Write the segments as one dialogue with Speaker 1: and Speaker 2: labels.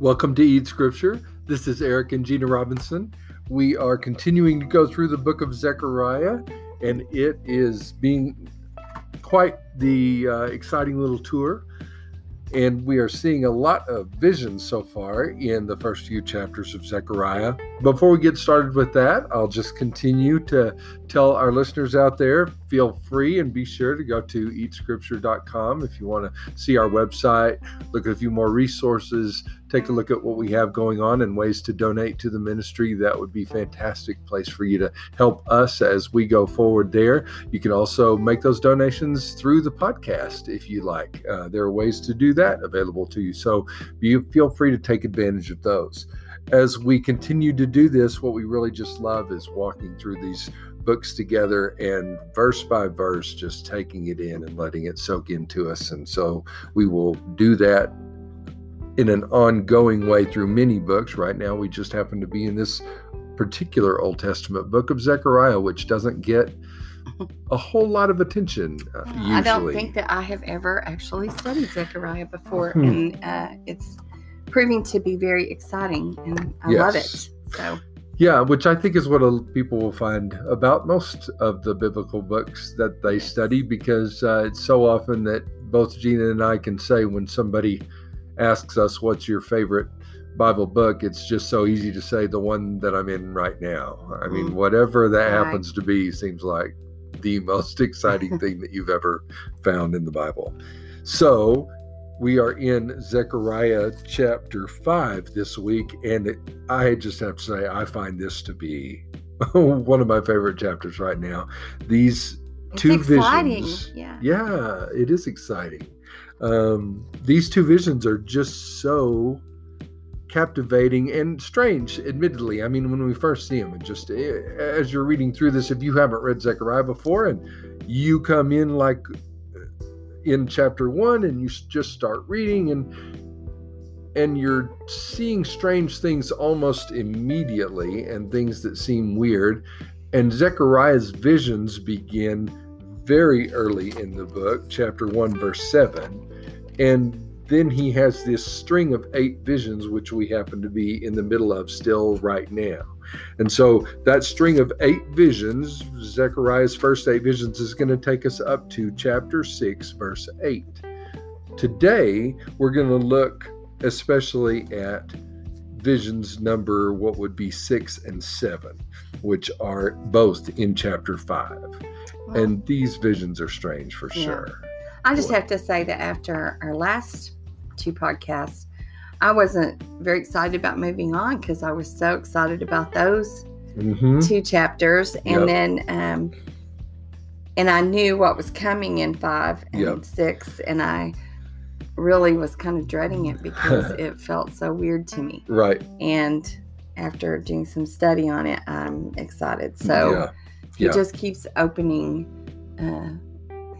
Speaker 1: Welcome to Eat Scripture. This is Eric and Gina Robinson. We are continuing to go through the book of Zechariah, and it is being quite the uh, exciting little tour. And we are seeing a lot of visions so far in the first few chapters of Zechariah. Before we get started with that, I'll just continue to tell our listeners out there feel free and be sure to go to eatscripture.com if you want to see our website, look at a few more resources, take a look at what we have going on and ways to donate to the ministry. That would be fantastic place for you to help us as we go forward there. You can also make those donations through the podcast if you like. Uh, there are ways to do that available to you. So you feel free to take advantage of those. As we continue to do this, what we really just love is walking through these books together and verse by verse just taking it in and letting it soak into us. And so we will do that in an ongoing way through many books. Right now, we just happen to be in this particular Old Testament book of Zechariah, which doesn't get a whole lot of attention. Uh, usually.
Speaker 2: I don't think that I have ever actually studied Zechariah before,
Speaker 1: Hmm.
Speaker 2: and uh, it's proving to be very exciting, and I love it. So,
Speaker 1: Yeah, which I think is what people will find about most of the biblical books that they study, because uh, it's so often that both Gina and I can say when somebody asks us, What's your favorite Bible book? It's just so easy to say the one that I'm in right now. I mean,
Speaker 2: Mm.
Speaker 1: whatever that
Speaker 2: Right.
Speaker 1: happens to be seems like the most exciting thing that you've ever found in the Bible. So, we are in Zechariah chapter 5 this week, and it, I just have to say, I find this to be one of my favorite chapters right now. These
Speaker 2: it's
Speaker 1: two
Speaker 2: exciting.
Speaker 1: visions.
Speaker 2: Yeah.
Speaker 1: Yeah, it is exciting. Um, these two visions are just so captivating and strange, admittedly. I mean, when we first see them, and just eh, as you're reading through this, if you haven't read Zechariah before and you come in like uh, in chapter one and you just start reading and and you're seeing strange things almost immediately and things that seem weird and Zechariah's visions begin very early in the book, chapter 1, verse 7. And then he has this string of eight visions, which we happen to be in the middle of still right now. And so that string of eight visions, Zechariah's first eight visions, is going to take us up to chapter 6, verse 8. Today, we're going to look especially at visions number what would be six and seven, which are both in chapter five.
Speaker 2: Well,
Speaker 1: And these visions are strange for
Speaker 2: Yeah.
Speaker 1: sure.
Speaker 2: I just have to say that after our last two podcasts, I wasn't very excited about moving on because I was so excited about those
Speaker 1: hmm
Speaker 2: two chapters, and
Speaker 1: Yep.
Speaker 2: then um, and I knew what was coming in five and
Speaker 1: Yep.
Speaker 2: six, and I really was kind of dreading it because it felt so weird to me.
Speaker 1: Right.
Speaker 2: And after doing some study on it, I'm excited. So
Speaker 1: yeah. yeah.
Speaker 2: just keeps opening uh,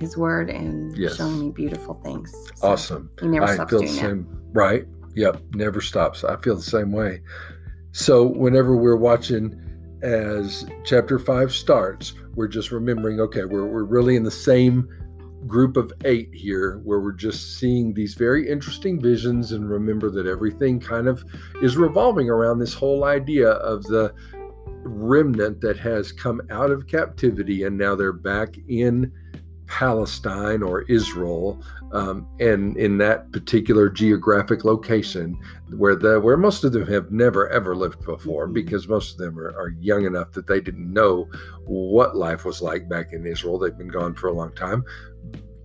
Speaker 2: his word and
Speaker 1: Yes.
Speaker 2: showing me beautiful things. So
Speaker 1: Awesome.
Speaker 2: He never
Speaker 1: I
Speaker 2: stops
Speaker 1: feel the
Speaker 2: doing that.
Speaker 1: Right. Yep. Never stops. I feel the same way. So whenever we're watching as chapter five starts, we're just remembering, okay, we're, we're really in the same group of eight here where we're just seeing these very interesting visions and remember that everything kind of is revolving around this whole idea of the remnant that has come out of captivity and now they're back in Palestine or Israel, um, and in that particular geographic location where the where most of them have never ever lived before,
Speaker 2: Mhm.
Speaker 1: because most of them are, are young enough that they didn't know what life was like back in Israel. They've been gone for a long time.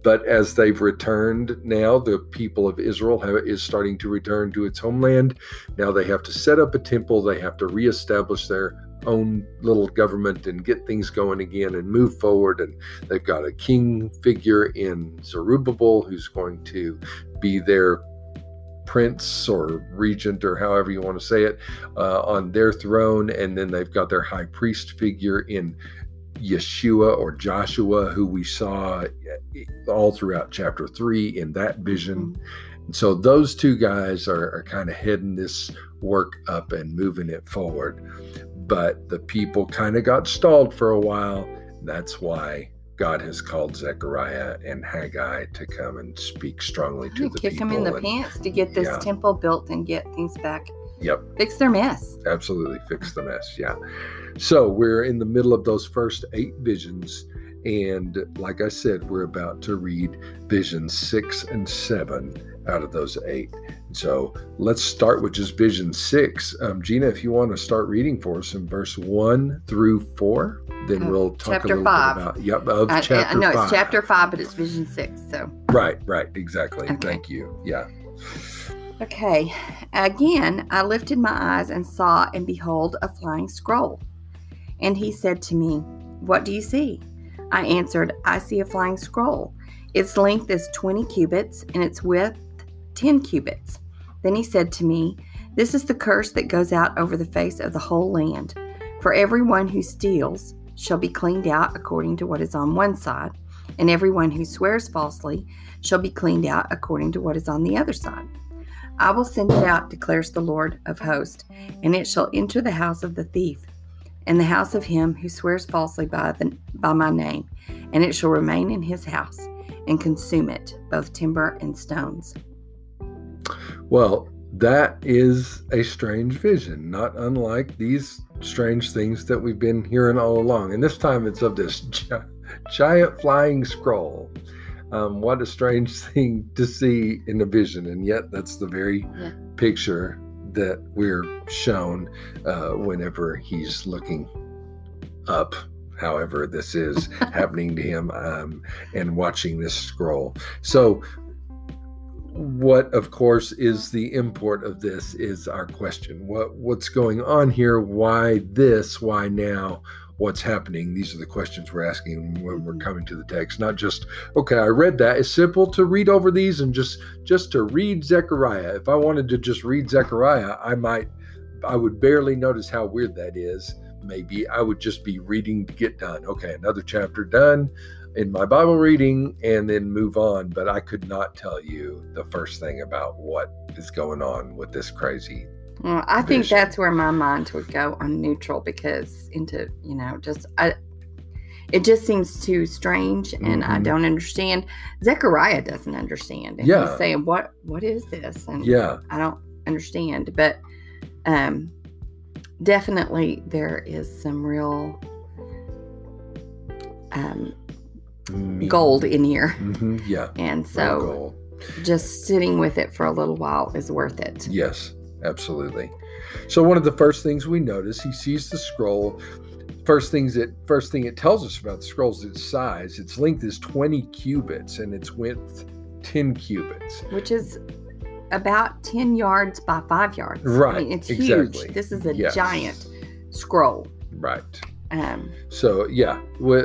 Speaker 1: But as they've returned now, the people of Israel have, is starting to return to its homeland. Now they have to set up a temple. They have to reestablish their own little government and get things going again and move forward. And they've got a king figure in Zerubbabel who's going to be their prince or regent or however you want to say it uh, on their throne. And then they've got their high priest figure in Yeshua or Joshua, who we saw all throughout chapter three in that vision. And so those two guys are, are kind of heading this work up and moving it forward. But the people kind of got stalled for a while. That's why God has called Zechariah and Haggai to come and speak strongly to the
Speaker 2: kick
Speaker 1: people.
Speaker 2: Kick them in the
Speaker 1: and-
Speaker 2: pants to get this
Speaker 1: yeah.
Speaker 2: temple built and get things back.
Speaker 1: Yep.
Speaker 2: Fix their mess.
Speaker 1: absolutely fix the mess. Yeah. So we're in the middle of those first eight visions. And like I said, we're about to read visions six and seven out of those eight. So let's start with just vision six. Um, Gina, if you want to start reading for us in verse one through four, then we'll talk
Speaker 2: chapter
Speaker 1: a little
Speaker 2: five.
Speaker 1: bit about, yep, of
Speaker 2: I,
Speaker 1: chapter
Speaker 2: I
Speaker 1: five.
Speaker 2: it's chapter five, but it's vision six. So,
Speaker 1: Right, right, exactly.
Speaker 2: Okay.
Speaker 1: Thank you. Yeah.
Speaker 2: okay. Again, I lifted my eyes and saw, and behold, a flying scroll. And he said to me, What do you see? I answered, I see a flying scroll. Its length is 20 cubits, and its width 10 cubits. Then he said to me, This is the curse that goes out over the face of the whole land. For everyone who steals shall be cleaned out according to what is on one side, and everyone who swears falsely shall be cleaned out according to what is on the other side. I will send it out, declares the Lord of hosts, and it shall enter the house of the thief, and the house of him who swears falsely by, the, by my name, and it shall remain in his house, and consume it, both timber and stones.
Speaker 1: Well, that is a strange vision, not unlike these strange things that we've been hearing all along. And this time it's of this gi- giant flying scroll. Um, what a strange thing to see in a vision. And yet, that's the very
Speaker 2: Yeah.
Speaker 1: picture that we're shown uh, whenever he's looking up, however, this is happening to him, um, and watching this scroll. So, what of course is the import of this is our question. What what's going on here? Why this? Why now? What's happening? These are the questions we're asking when we're mm-hmm. coming to the text not just okay i read that. It's simple to read over these and just just to read zechariah. If i wanted to just read zechariah i might i would barely notice how weird that is. Maybe i would just be reading to get done. Okay another chapter done in my Bible reading and then move on, but I could not tell you the first thing about what is going on with this crazy.
Speaker 2: Well, I think that's where my mind would go on neutral because into you know just I, it just seems too strange and I
Speaker 1: Mhm.
Speaker 2: don't understand. Zechariah doesn't understand, and
Speaker 1: Yeah.
Speaker 2: he's saying what what is this? And
Speaker 1: Yeah,
Speaker 2: I don't understand, but um, definitely there is some real um,
Speaker 1: me-
Speaker 2: gold in here,
Speaker 1: Mhm, Yeah,
Speaker 2: and so just sitting with it for a little while is worth it.
Speaker 1: Yes, absolutely. So one of the first things we notice, he sees the scroll. First things that first thing it tells us about the scroll is its size. Its length is 20 cubits and its width 10 cubits.
Speaker 2: which is about 10 yards by 5 yards. I
Speaker 1: Right,
Speaker 2: mean, it's
Speaker 1: exactly.
Speaker 2: huge. This is a
Speaker 1: Yes.
Speaker 2: giant scroll.
Speaker 1: Right.
Speaker 2: Um,
Speaker 1: So yeah,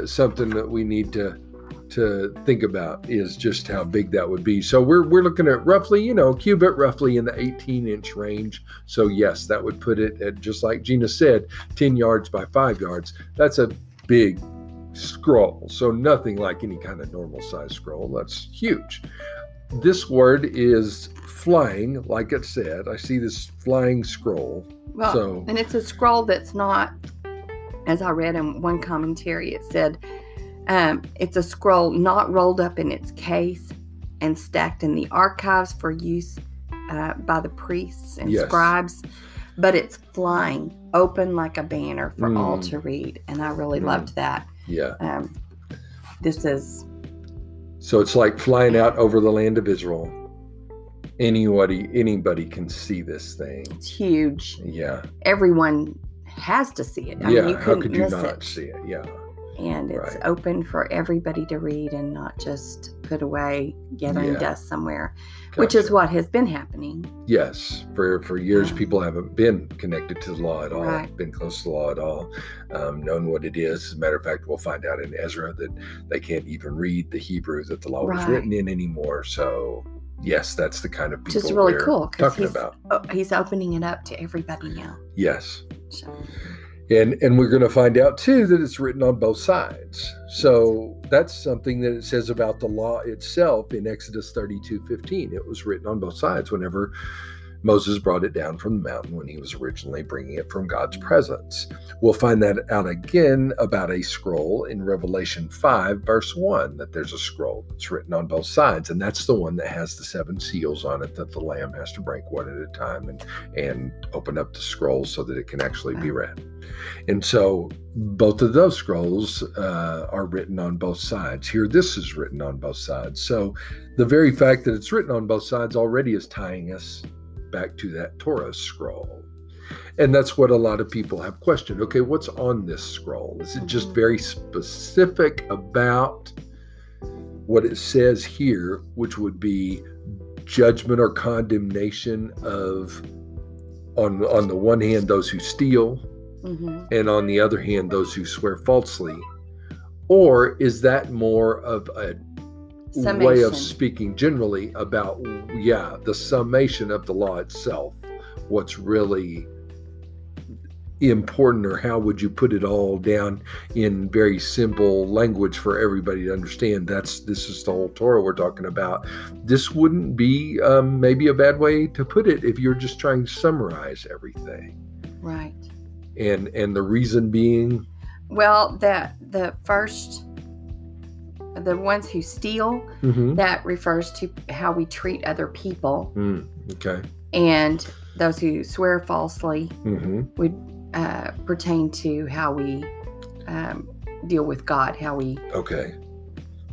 Speaker 1: something that we need to to think about is just how big that would be. So we're we're looking at roughly, you know, a cubit roughly in the 18 inch range. So yes, that would put it at just like Gina said, 10 yards by five yards. That's a big scroll. So nothing like any kind of normal size scroll. That's huge. This word is flying, like it said. I see this flying scroll.
Speaker 2: well,
Speaker 1: So-
Speaker 2: and it's a scroll that's not, as I read in one commentary, it said um, it's a scroll not rolled up in its case and stacked in the archives for use uh, by the priests and
Speaker 1: Yes.
Speaker 2: scribes, but it's flying open like a banner for all
Speaker 1: Mm.
Speaker 2: to read. And I really
Speaker 1: Mm.
Speaker 2: loved that.
Speaker 1: Yeah.
Speaker 2: Um, this is
Speaker 1: So it's like flying out over the land of Israel. Anybody anybody can see this thing.
Speaker 2: it's huge.
Speaker 1: Yeah.
Speaker 2: everyone has to see it. I
Speaker 1: yeah.
Speaker 2: mean, you
Speaker 1: How
Speaker 2: couldn't
Speaker 1: you not
Speaker 2: it.
Speaker 1: see it? Yeah.
Speaker 2: And it's
Speaker 1: Right.
Speaker 2: open for everybody to read and not just put away, gathering
Speaker 1: Yeah.
Speaker 2: dust somewhere, which is what has been happening.
Speaker 1: Yes. For for years
Speaker 2: Yeah.
Speaker 1: people haven't been connected to the law at all,
Speaker 2: Right.
Speaker 1: been close to the law at all, um, known what it is. As a matter of fact, we'll find out in Ezra that they can't even read the Hebrew that the law was written in anymore. So yes, that's the kind of people
Speaker 2: Just really cool because
Speaker 1: talking
Speaker 2: he's,
Speaker 1: about.
Speaker 2: oh, he's opening it up to everybody now.
Speaker 1: Yes.
Speaker 2: So,
Speaker 1: And and we're going to find out too that it's written on both sides. So that's something that it says about the law itself in Exodus 32, 15. It was written on both sides whenever Moses brought it down from the mountain when he was originally bringing it from God's presence. We'll find that out again about a scroll in Revelation 5, verse 1, that there's a scroll that's written on both sides, and that's the one that has the seven seals on it that the Lamb has to break one at a time and, and open up the scroll so that it can actually be read. And so both of those scrolls uh, are written on both sides. Here, this is written on both sides. So the very fact that it's written on both sides already is tying us back to that Torah scroll. And that's what a lot of people have questioned. Okay, what's on this scroll? Is it just very specific about what it says here, which would be judgment or condemnation of on on the one hand those who steal
Speaker 2: hmm
Speaker 1: and on the other hand those who swear falsely? Or is that more of a way of speaking generally about yeah the summation of the law itself what's really important or how would you put it all down in very simple language for everybody to understand. That's this is the whole torah we're talking about. This wouldn't be um, maybe a bad way to put it if you're just trying to summarize everything.
Speaker 2: Right.
Speaker 1: and and the reason being?
Speaker 2: Well, that the first, the ones who steal,
Speaker 1: Mhm.
Speaker 2: that refers to how we treat other people,
Speaker 1: Mm, okay
Speaker 2: and those who swear falsely
Speaker 1: hmm
Speaker 2: would uh, pertain to how we um, deal with God, how we
Speaker 1: okay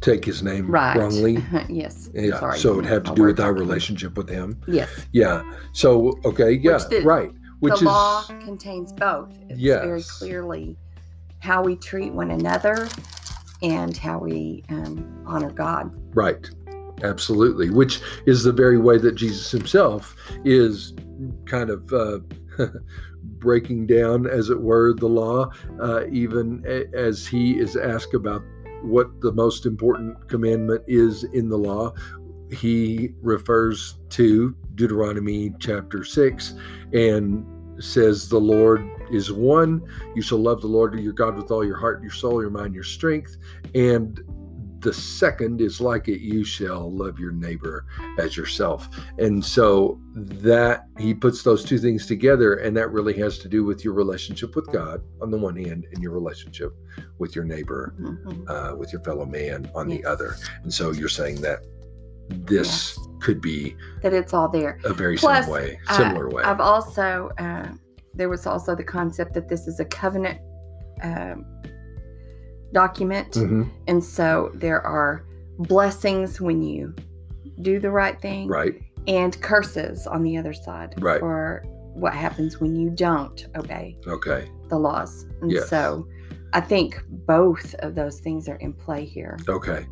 Speaker 1: take his name
Speaker 2: right.
Speaker 1: wrongly
Speaker 2: yes.
Speaker 1: Yeah,
Speaker 2: Sorry,
Speaker 1: so it would have to do with our relationship with him.
Speaker 2: Yes.
Speaker 1: Yeah. So okay, yeah,
Speaker 2: the-
Speaker 1: right. Which
Speaker 2: the
Speaker 1: is
Speaker 2: law contains both. It's very clearly how we treat one another and how we um, honor God.
Speaker 1: right. Absolutely. Which is the very way that Jesus himself is kind of uh, breaking down, as it were, the law, uh, even a- as he is asked about what the most important commandment is in the law. He refers to Deuteronomy chapter 6 and says, The Lord is one. You shall love the Lord your God with all your heart, your soul, your mind, your strength. And the second is like it, you shall love your neighbor as yourself. And so that he puts those two things together, and that really has to do with your relationship with God on the one hand, and your relationship with your neighbor,
Speaker 2: Mhm.
Speaker 1: uh, with your fellow man on the other. And so you're saying that this could be
Speaker 2: That it's all there.
Speaker 1: a very
Speaker 2: Plus,
Speaker 1: same way,
Speaker 2: uh,
Speaker 1: similar way.
Speaker 2: I've also, uh, there was also the concept that this is a covenant um, document.
Speaker 1: Mhm.
Speaker 2: And so there are blessings when you do the right thing
Speaker 1: Right.
Speaker 2: and curses on the other side
Speaker 1: Right.
Speaker 2: for what happens when you don't obey
Speaker 1: Okay.
Speaker 2: the laws. And
Speaker 1: Yes.
Speaker 2: so I think both of those things are in play here.
Speaker 1: Okay.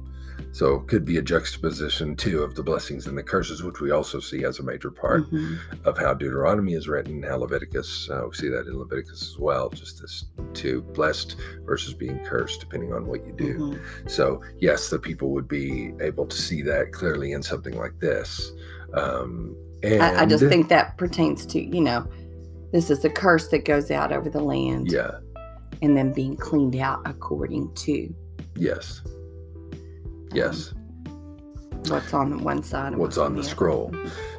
Speaker 1: So it could be a juxtaposition too of the blessings and the curses, which we also see as a major part
Speaker 2: Mhm.
Speaker 1: of how Deuteronomy is written, how Leviticus, uh, we see that in Leviticus as well, just this two blessed versus being cursed, depending on what you do.
Speaker 2: Mhm.
Speaker 1: So, yes, the people would be able to see that clearly in something like this. Um, and
Speaker 2: I, I just think that pertains to, you know, this is a curse that goes out over the land
Speaker 1: yeah,
Speaker 2: and then being cleaned out according to
Speaker 1: yes,
Speaker 2: um,
Speaker 1: yes.
Speaker 2: what's on one side and
Speaker 1: What's on the scroll.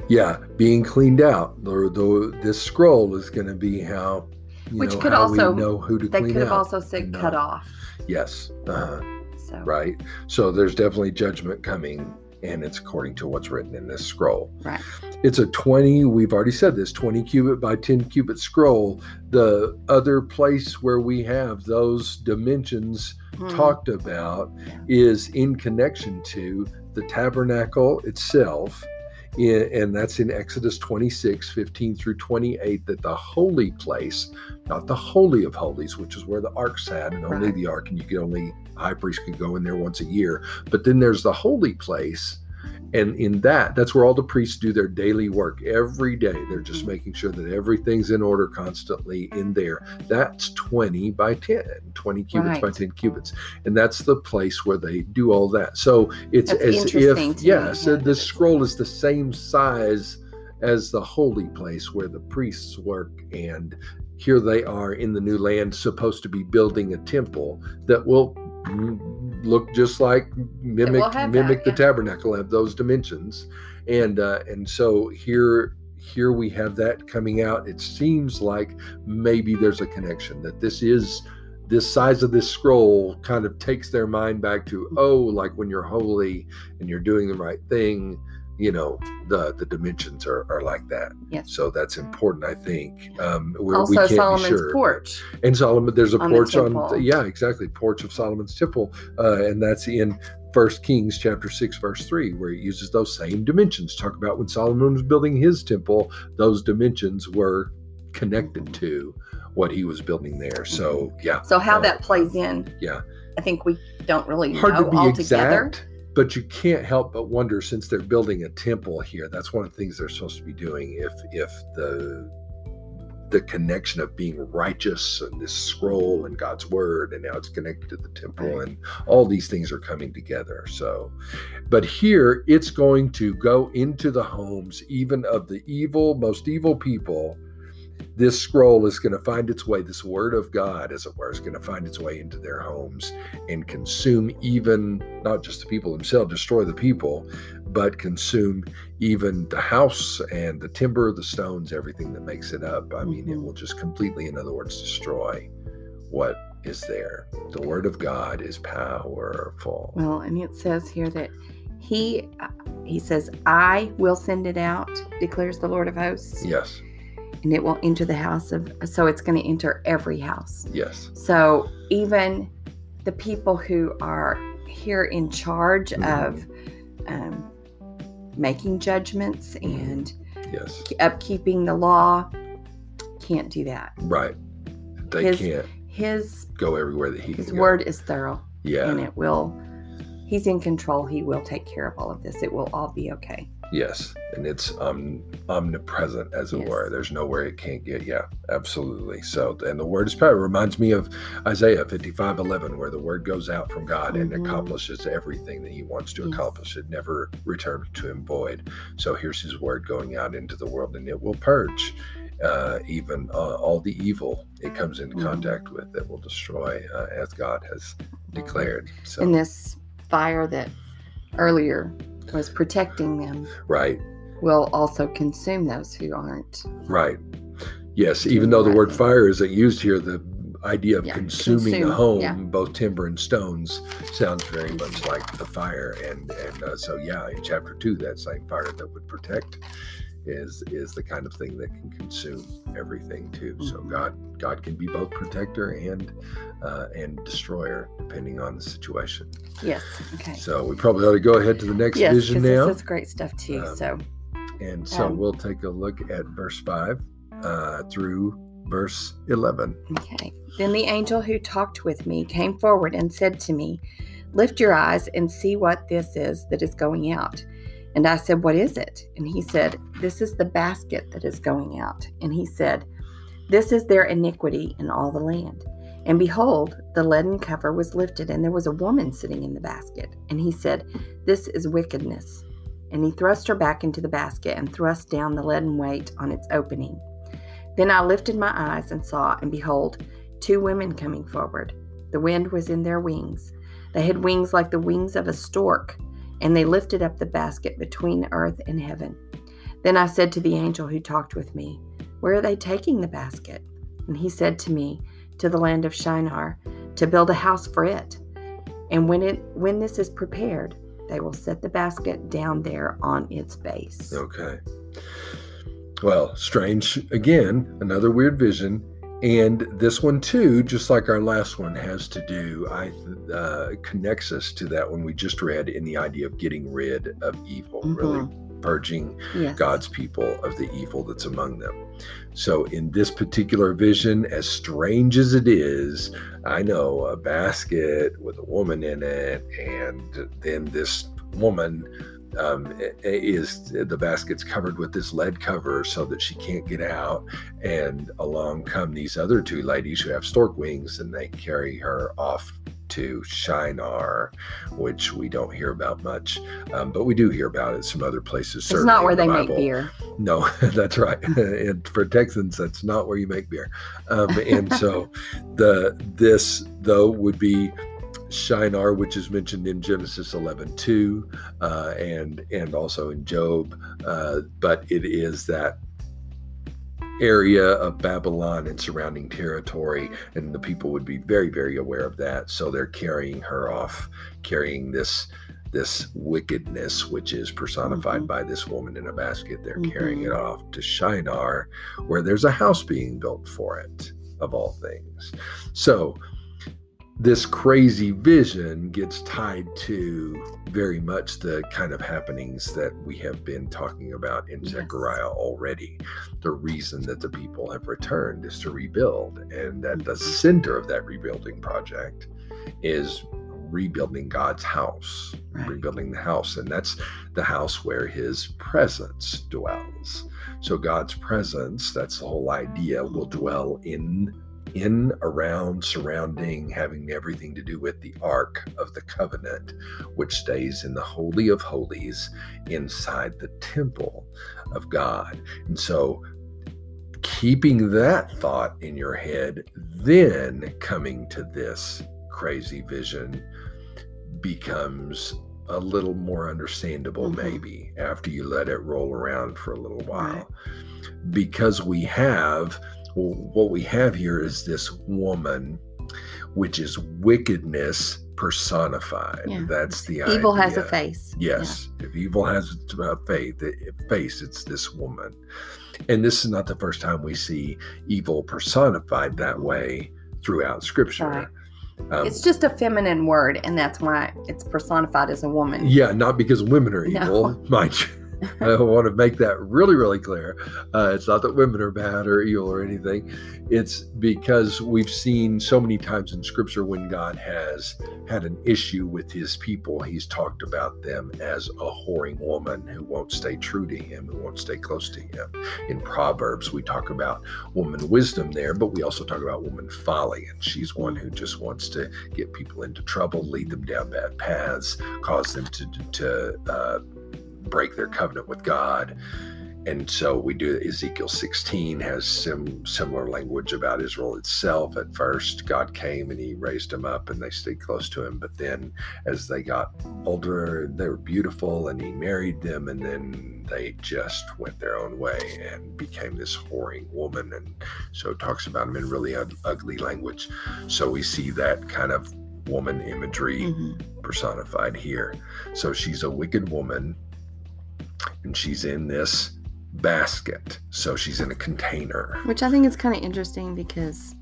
Speaker 1: Yeah, being cleaned out. The, the, this scroll is going to be how, you
Speaker 2: Which
Speaker 1: know,
Speaker 2: could
Speaker 1: how
Speaker 2: also-
Speaker 1: we know who to
Speaker 2: They
Speaker 1: clean
Speaker 2: could have also said cut off.
Speaker 1: Yes, uh,
Speaker 2: So
Speaker 1: right. So there's definitely judgment coming, and it's according to what's written in this scroll.
Speaker 2: Right.
Speaker 1: It's a 20, we've already said this, 20 cubit by 10 cubit scroll. The other place where we have those dimensions
Speaker 2: Mhm.
Speaker 1: talked about
Speaker 2: Yeah.
Speaker 1: is in connection to the tabernacle itself. In, and that's in Exodus 26, 15 through 28, that the holy place, not the Holy of Holies, which is where the ark sat, and only
Speaker 2: Right.
Speaker 1: the ark, and you could only, high priest could go in there once a year. But then there's the holy place. And in that, that's where all the priests do their daily work every day. They're just
Speaker 2: Mhm.
Speaker 1: making sure that everything's in order constantly in there. That's 20 by 10, 20 cubits by 10 cubits. And that's the place where they do all that. So it's
Speaker 2: That's
Speaker 1: as if, yes,
Speaker 2: yeah,
Speaker 1: the scroll is the same size as the holy place where the priests work. And here they are in the new land, supposed to be building a temple that will mm, look just like mimic
Speaker 2: have that,
Speaker 1: mimic the
Speaker 2: yeah.
Speaker 1: tabernacle have those dimensions and uh and so here here we have that coming out. It seems like maybe there's a connection that this is this size of this scroll kind of takes their mind back to oh like when you're holy and you're doing the right thing you know the the dimensions are, are like that.
Speaker 2: Yes.
Speaker 1: so that's important i think. Um where
Speaker 2: also
Speaker 1: we can't
Speaker 2: Solomon's
Speaker 1: be sure
Speaker 2: porch.
Speaker 1: and solomon there's a
Speaker 2: on the
Speaker 1: porch on yeah exactly porch of solomon's temple uh and that's in first kings chapter 6 verse 3 where it uses those same dimensions. Talk about when solomon was building his temple those dimensions were connected to what he was building there. So yeah.
Speaker 2: So how
Speaker 1: uh,
Speaker 2: that plays in,
Speaker 1: yeah.
Speaker 2: I think we don't really
Speaker 1: hard
Speaker 2: know
Speaker 1: to be
Speaker 2: altogether.
Speaker 1: exact but you can't help but wonder since they're building a temple here that's one of the things they're supposed to be doing if if the the connection of being righteous and this scroll and God's word and now it's connected to the temple and all these things are coming together. So but here it's going to go into the homes even of the evil most evil people this scroll is going to find its way this word of god as it were is going to find its way into their homes and consume even not just the people themselves destroy the people but consume even the house and the timber the stones everything that makes it up. I mean it
Speaker 2: Mhm.
Speaker 1: will just completely in other words destroy what is there. The word of god is powerful.
Speaker 2: Well, and it says here that he uh, he says, "I will send it out," declares the Lord of hosts,
Speaker 1: yes
Speaker 2: and it will enter the house of. So it's going to enter every house.
Speaker 1: yes
Speaker 2: So even the people who are here in charge
Speaker 1: Mhm.
Speaker 2: of um, making judgments and
Speaker 1: yes
Speaker 2: upkeeping the law can't do that.
Speaker 1: right they
Speaker 2: His-
Speaker 1: can't
Speaker 2: His
Speaker 1: go everywhere that he
Speaker 2: his
Speaker 1: can go.
Speaker 2: word is thorough,
Speaker 1: yeah
Speaker 2: and it will. He's in control. He will take care of all of this. It will all be okay.
Speaker 1: Yes, and it's um, omnipresent, as it
Speaker 2: Yes.
Speaker 1: were. There's nowhere it can't get. Yeah, absolutely. So, and the word is power. It reminds me of Isaiah 55 11, where the word goes out from God and
Speaker 2: Mhm.
Speaker 1: accomplishes everything that he wants to
Speaker 2: Yes.
Speaker 1: accomplish. It never returns to him void. So, here's his word going out into the world, and it will purge uh, even uh, all the evil it comes into
Speaker 2: Mhm.
Speaker 1: contact with that will destroy, uh, as God has declared. So,
Speaker 2: And this fire that earlier was protecting them
Speaker 1: right.
Speaker 2: will also consume those who aren't.
Speaker 1: Right. Yes, even though the word fire isn't used here, the idea of
Speaker 2: Yeah,
Speaker 1: consuming a home,
Speaker 2: yeah.
Speaker 1: both timber and stones, sounds very much like the fire. And and uh, so yeah, in chapter two, that same fire that would protect is is the kind of thing that can consume everything too. So
Speaker 2: Mhm.
Speaker 1: God God can be both protector and uh, and destroyer depending on the situation.
Speaker 2: Yes. Okay.
Speaker 1: So we probably ought to go ahead to the next
Speaker 2: yes,
Speaker 1: vision now.
Speaker 2: this is great stuff too.
Speaker 1: Um,
Speaker 2: so
Speaker 1: And so
Speaker 2: Um,
Speaker 1: we'll take a look at verse 5 uh, through verse 11.
Speaker 2: Okay. Then the angel who talked with me came forward and said to me, Lift your eyes and see what this is that is going out. And I said, What is it? And he said, This is the basket that is going out. And he said, This is their iniquity in all the land. And behold, the leaden cover was lifted, and there was a woman sitting in the basket. And he said, This is wickedness. And he thrust her back into the basket and thrust down the leaden weight on its opening. Then I lifted my eyes and saw, and behold, two women coming forward. The wind was in their wings. They had wings like the wings of a stork, and they lifted up the basket between earth and heaven. Then I said to the angel who talked with me, Where are they taking the basket? And he said to me, To the land of Shinar, to build a house for it. And when it when this is prepared, they will set the basket down there on its base.
Speaker 1: Okay. Well, strange again, another weird vision. And this one too, just like our last one, has to do, I uh, connects us to that one we just read in the idea of getting rid of evil, really purging
Speaker 2: Yes.
Speaker 1: God's people of the evil that's among them. So, in this particular vision, as strange as it is, I know a basket with a woman in it, and then this woman um, is the basket's covered with this lead cover so that she can't get out. And along come these other two ladies who have stork wings, and they carry her off to Shinar, which we don't hear about much, um, but we do hear about it some other places.
Speaker 2: It's not where
Speaker 1: the
Speaker 2: they make beer.
Speaker 1: No, that's right. and for Texans, that's not where you make beer. Um, and so the this though would be Shinar, which is mentioned in Genesis 11, 2, uh, and and also in Job. Uh, but it is that area of Babylon and surrounding territory, and the people would be very, very aware of that. So they're carrying her off, carrying this this wickedness, which is personified
Speaker 2: Mhm.
Speaker 1: by this woman in a basket. They're
Speaker 2: Mhm.
Speaker 1: carrying it off to Shinar, where there's a house being built for it, of all things. So this crazy vision gets tied to very much the kind of happenings that we have been talking about in
Speaker 2: Yes.
Speaker 1: Zechariah already. The reason that the people have returned is to rebuild, and that the center of that rebuilding project is rebuilding God's house,
Speaker 2: Right.
Speaker 1: rebuilding the house, and that's the house where His presence dwells. So God's presence, that's the whole idea, will dwell in in, around, surrounding, having everything to do with the Ark of the Covenant, which stays in the Holy of Holies inside the temple of God. And so, keeping that thought in your head, then coming to this crazy vision becomes a little more understandable,
Speaker 2: Mhm.
Speaker 1: maybe, after you let it roll around for a little while. Because we have well, what we have here is this woman, which is wickedness personified.
Speaker 2: Yeah.
Speaker 1: That's the
Speaker 2: Evil has a face.
Speaker 1: Yes, if evil has a faith, face, it's this woman. And this is not the first time we see evil personified that way throughout Scripture.
Speaker 2: Right.
Speaker 1: Um,
Speaker 2: It's just a feminine word, and that's why it's personified as a woman.
Speaker 1: yeah, not because women are
Speaker 2: No.
Speaker 1: evil, mind you. I want to make that really, really clear. Uh, it's not that women are bad or evil or anything. It's because we've seen so many times in Scripture when God has had an issue with his people, he's talked about them as a whoring woman who won't stay true to him, who won't stay close to him. In Proverbs, we talk about woman wisdom there, but we also talk about woman folly. And she's one who just wants to get people into trouble, lead them down bad paths, cause them to, to uh, break their covenant with God. And so we do Ezekiel 16 has some similar language about Israel itself. At first, God came and he raised them up and they stayed close to him. But then as they got older, they were beautiful and he married them and then they just went their own way and became this whoring woman. And so it talks about them in really ug- ugly language. So we see that kind of woman imagery
Speaker 2: Mhm.
Speaker 1: personified here. So she's a wicked woman and she's in this basket. So she's in a container.
Speaker 2: Which I think is kind of interesting because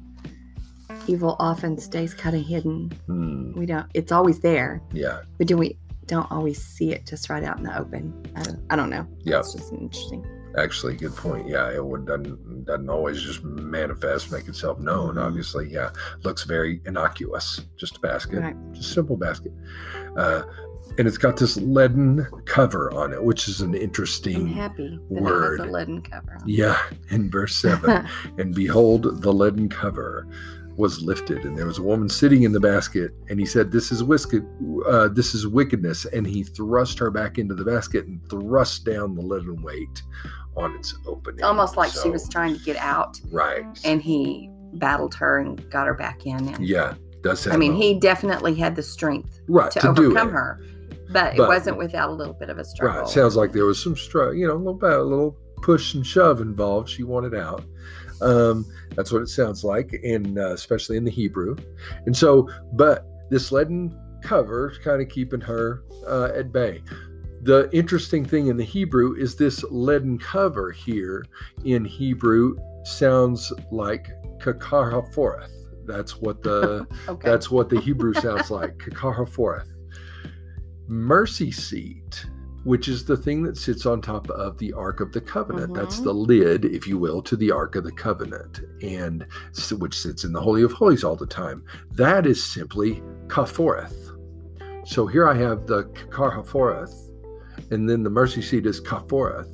Speaker 2: evil often stays kind of hidden.
Speaker 1: Hmm,
Speaker 2: We don't. It's always there,
Speaker 1: yeah.
Speaker 2: but do we don't always see it just right out in the open? I don't. I don't know.
Speaker 1: Yeah.
Speaker 2: It's just interesting.
Speaker 1: Actually, good point. Yeah, it would, doesn't, doesn't always just manifest, make itself known.
Speaker 2: Mhm.
Speaker 1: Obviously, yeah, looks very innocuous. Just a basket,
Speaker 2: Right.
Speaker 1: just a simple basket, uh, and it's got this leaden cover on it, which is an
Speaker 2: I'm
Speaker 1: interesting.
Speaker 2: happy that it
Speaker 1: word.
Speaker 2: a leaden cover.
Speaker 1: Yeah, in verse seven. And behold, the leaden cover was lifted, and there was a woman sitting in the basket. And he said, "This is wicked. Uh, this is wickedness." And he thrust her back into the basket and thrust down the leaden weight on its opening.
Speaker 2: It's almost like she was trying to get out,
Speaker 1: right.
Speaker 2: and he battled her and got her back in. And
Speaker 1: yeah, does
Speaker 2: I mean, he definitely had the strength
Speaker 1: right
Speaker 2: to,
Speaker 1: to,
Speaker 2: overcome her, but, it
Speaker 1: But-
Speaker 2: wasn't without a little bit of a struggle.
Speaker 1: Right. Sounds like there was some struggle, you know, a little bit, a little push and shove involved. She wanted out. Um, that's what it sounds like, and uh, especially in the Hebrew. And so, but this leaden cover is kind of keeping her uh, at bay. The interesting thing in the Hebrew is this leaden cover here in Hebrew sounds like kakaraforeth. That's what the
Speaker 2: okay.
Speaker 1: that's what the Hebrew sounds like. Kakaraforeth. Mercy seat, which is the thing that sits on top of the Ark of the Covenant. That's
Speaker 2: Mhm.
Speaker 1: the lid, if you will, to the Ark of the Covenant, and which sits in the Holy of Holies all the time. That is simply Kaforeth. So here I have the Kaforeth, and then the mercy seat is Kaforeth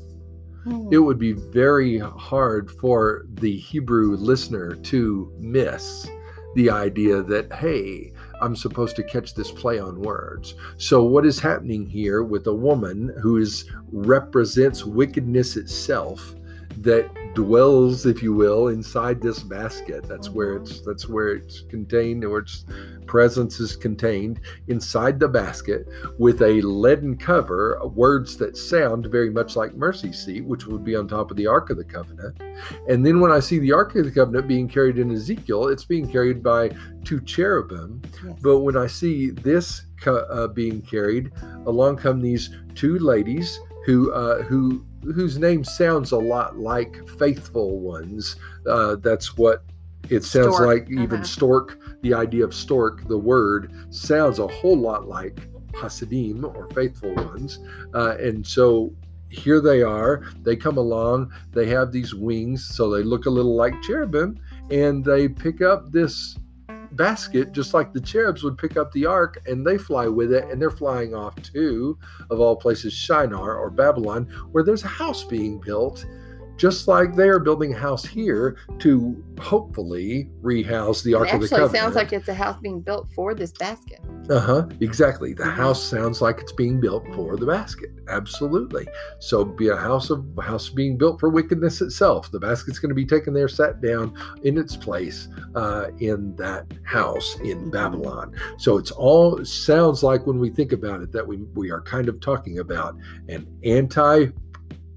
Speaker 2: Hmm.
Speaker 1: it would be very hard for the Hebrew listener to miss the idea that, hey, I'm supposed to catch this play on words. So, what is happening here with a woman who is represents wickedness itself that dwells, if you will, inside this basket. That's where it's that's where it's contained, or its presence is contained inside the basket with a leaden cover, words that sound very much like mercy seat, which would be on top of the Ark of the Covenant. And then when I see the Ark of the Covenant being carried in Ezekiel, it's being carried by two cherubim.
Speaker 2: Yes.
Speaker 1: But when I see this uh, being carried, along come these two ladies who uh, who whose name sounds a lot like faithful ones. Uh, that's what it sounds
Speaker 2: Stork,
Speaker 1: like. Even
Speaker 2: uh-huh.
Speaker 1: stork, the idea of stork, the word sounds a whole lot like Hasidim or faithful ones. Uh, and so here they are. They come along. They have these wings, so they look a little like cherubim, and they pick up this basket just like the cherubs would pick up the ark and they fly with it and they're flying off to of all places shinar or babylon where there's a house being built just like they are building a house here to hopefully rehouse the
Speaker 2: It
Speaker 1: ark of the Covenant.
Speaker 2: actually sounds like it's a house being built for this basket.
Speaker 1: uh-huh exactly the
Speaker 2: Mhm.
Speaker 1: house sounds like it's being built for the basket absolutely so be a house of a house being built for wickedness itself the basket's going to be taken there sat down in its place uh, in that house in
Speaker 2: Mhm.
Speaker 1: babylon so it's all sounds like when we think about it that we we are kind of talking about an anti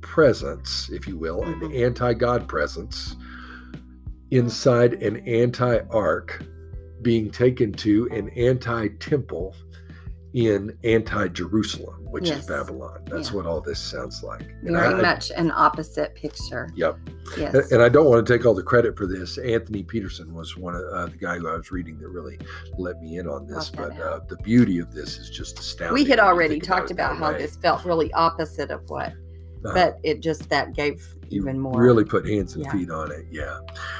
Speaker 1: presence if you will an
Speaker 2: Mhm.
Speaker 1: anti-god presence inside an anti-ark being taken to an anti-temple in anti-Jerusalem, which is Babylon. That's
Speaker 2: Yeah.
Speaker 1: what all this sounds like. And
Speaker 2: Very
Speaker 1: I-
Speaker 2: much an opposite picture.
Speaker 1: Yep.
Speaker 2: Yes.
Speaker 1: And- And I don't want to take all the credit for this. Anthony Petterson was one of uh, the guy who I was reading that really let me in on this. But uh, the beauty of this is just astounding.
Speaker 2: we had already
Speaker 1: think about
Speaker 2: talked about how
Speaker 1: way.
Speaker 2: this felt really opposite of what,
Speaker 1: Uh,
Speaker 2: but it just that gave even more.
Speaker 1: really put hands and
Speaker 2: Yeah.
Speaker 1: feet on it yeah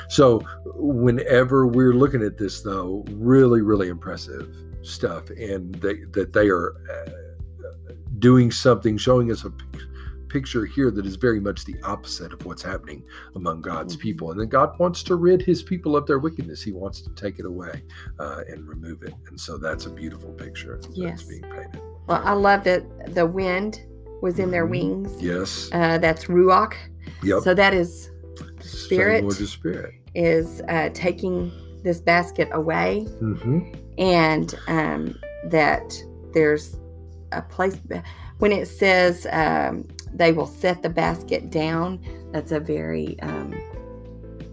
Speaker 1: so whenever we're looking at this though really really impressive stuff and they, that they are uh, doing something showing us a picture here that is very much the opposite of what's happening among god's
Speaker 2: Mhm.
Speaker 1: people and then god wants to rid his people of their wickedness he wants to take it away uh, and remove it and so that's a beautiful picture
Speaker 2: Yes.
Speaker 1: that's being painted
Speaker 2: Well, I love that the wind was in their
Speaker 1: Mhm.
Speaker 2: wings.
Speaker 1: yes
Speaker 2: Uh, that's ruach.
Speaker 1: yep
Speaker 2: So that is spirit.
Speaker 1: the spirit
Speaker 2: is uh, taking this basket away,
Speaker 1: hmm
Speaker 2: and um, that there's a place when it says um, they will set the basket down. That's a very um,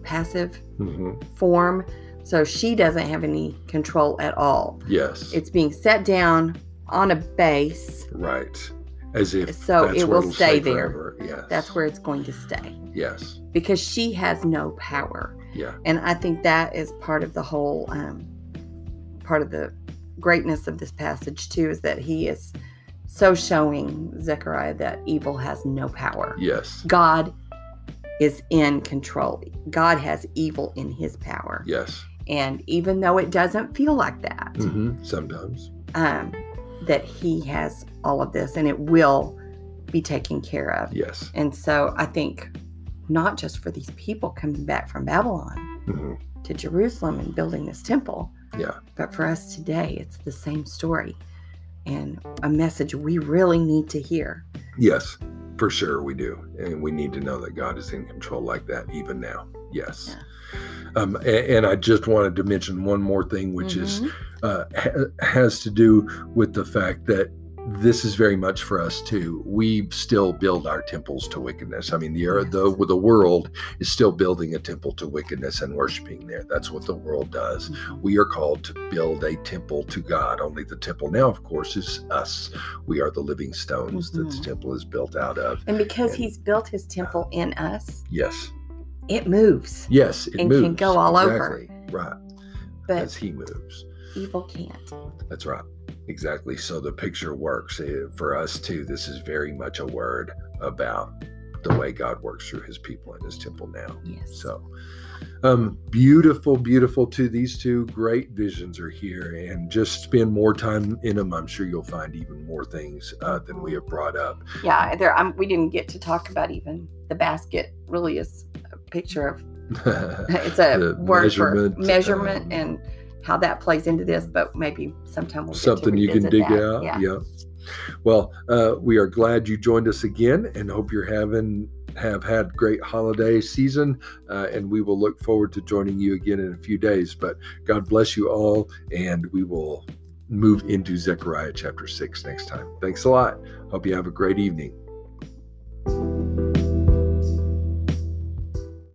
Speaker 2: passive
Speaker 1: hmm
Speaker 2: form. So she doesn't have any control at all.
Speaker 1: yes
Speaker 2: It's being set down on a base.
Speaker 1: Right. As if
Speaker 2: So it will
Speaker 1: it'll
Speaker 2: stay there.
Speaker 1: forever. Yes.
Speaker 2: That's where it's going to stay
Speaker 1: Yes.
Speaker 2: because she has no power.
Speaker 1: Yeah.
Speaker 2: And I think that is part of the whole, um, part of the greatness of this passage too, is that he is so showing Zechariah that evil has no power.
Speaker 1: Yes.
Speaker 2: God is in control. God has evil in his power.
Speaker 1: Yes.
Speaker 2: And even though it doesn't feel like that,
Speaker 1: hmm Sometimes.
Speaker 2: um, that he has all of this and it will be taken care of.
Speaker 1: Yes.
Speaker 2: And so I think not just for these people coming back from Babylon
Speaker 1: hmm
Speaker 2: to Jerusalem and building this temple,
Speaker 1: Yeah.
Speaker 2: but for us today, it's the same story and a message we really need to hear.
Speaker 1: Yes. For sure, we do, and we need to know that God is in control like that even now. Yes. Um, a- and, I just wanted to mention one more thing, which is
Speaker 2: Mhm.
Speaker 1: uh, ha- has to do with the fact that this is very much for us too. We still build our temples to wickedness. I mean, the
Speaker 2: Yes.
Speaker 1: the the world is still building a temple to wickedness and worshiping there. That's what the world does.
Speaker 2: Mhm.
Speaker 1: We are called to build a temple to God. Only the temple now, of course, is us. We are the living stones that the
Speaker 2: Mhm.
Speaker 1: temple is built out of.
Speaker 2: And because
Speaker 1: And-
Speaker 2: he's built his temple in us,
Speaker 1: Yes,
Speaker 2: it moves,
Speaker 1: yes, it
Speaker 2: And
Speaker 1: moves.
Speaker 2: can go all over.
Speaker 1: Right,
Speaker 2: but
Speaker 1: as He moves.
Speaker 2: evil can't.
Speaker 1: That's right. Exactly. So the picture works Eh, for us too. This is very much a word about the way God works through his people in his temple now.
Speaker 2: Yes.
Speaker 1: So um beautiful, beautiful too. These two great visions are here and just spend more time in them. I'm sure you'll find even more things uh, than we have brought up.
Speaker 2: yeah, there. Um, we didn't get to talk about even the basket. Really, is a picture of. It's a word for
Speaker 1: measurement,
Speaker 2: measurement
Speaker 1: um,
Speaker 2: and how that plays into this. But maybe sometime we'll to
Speaker 1: something you can dig
Speaker 2: that.
Speaker 1: out.
Speaker 2: Yeah.
Speaker 1: Well, uh, we are glad you joined us again and hope you're having have had great holiday season, uh, and we will look forward to joining you again in a few days. But God bless you all, and we will move into Zechariah chapter 6 next time. Thanks a lot. Hope you have a great evening.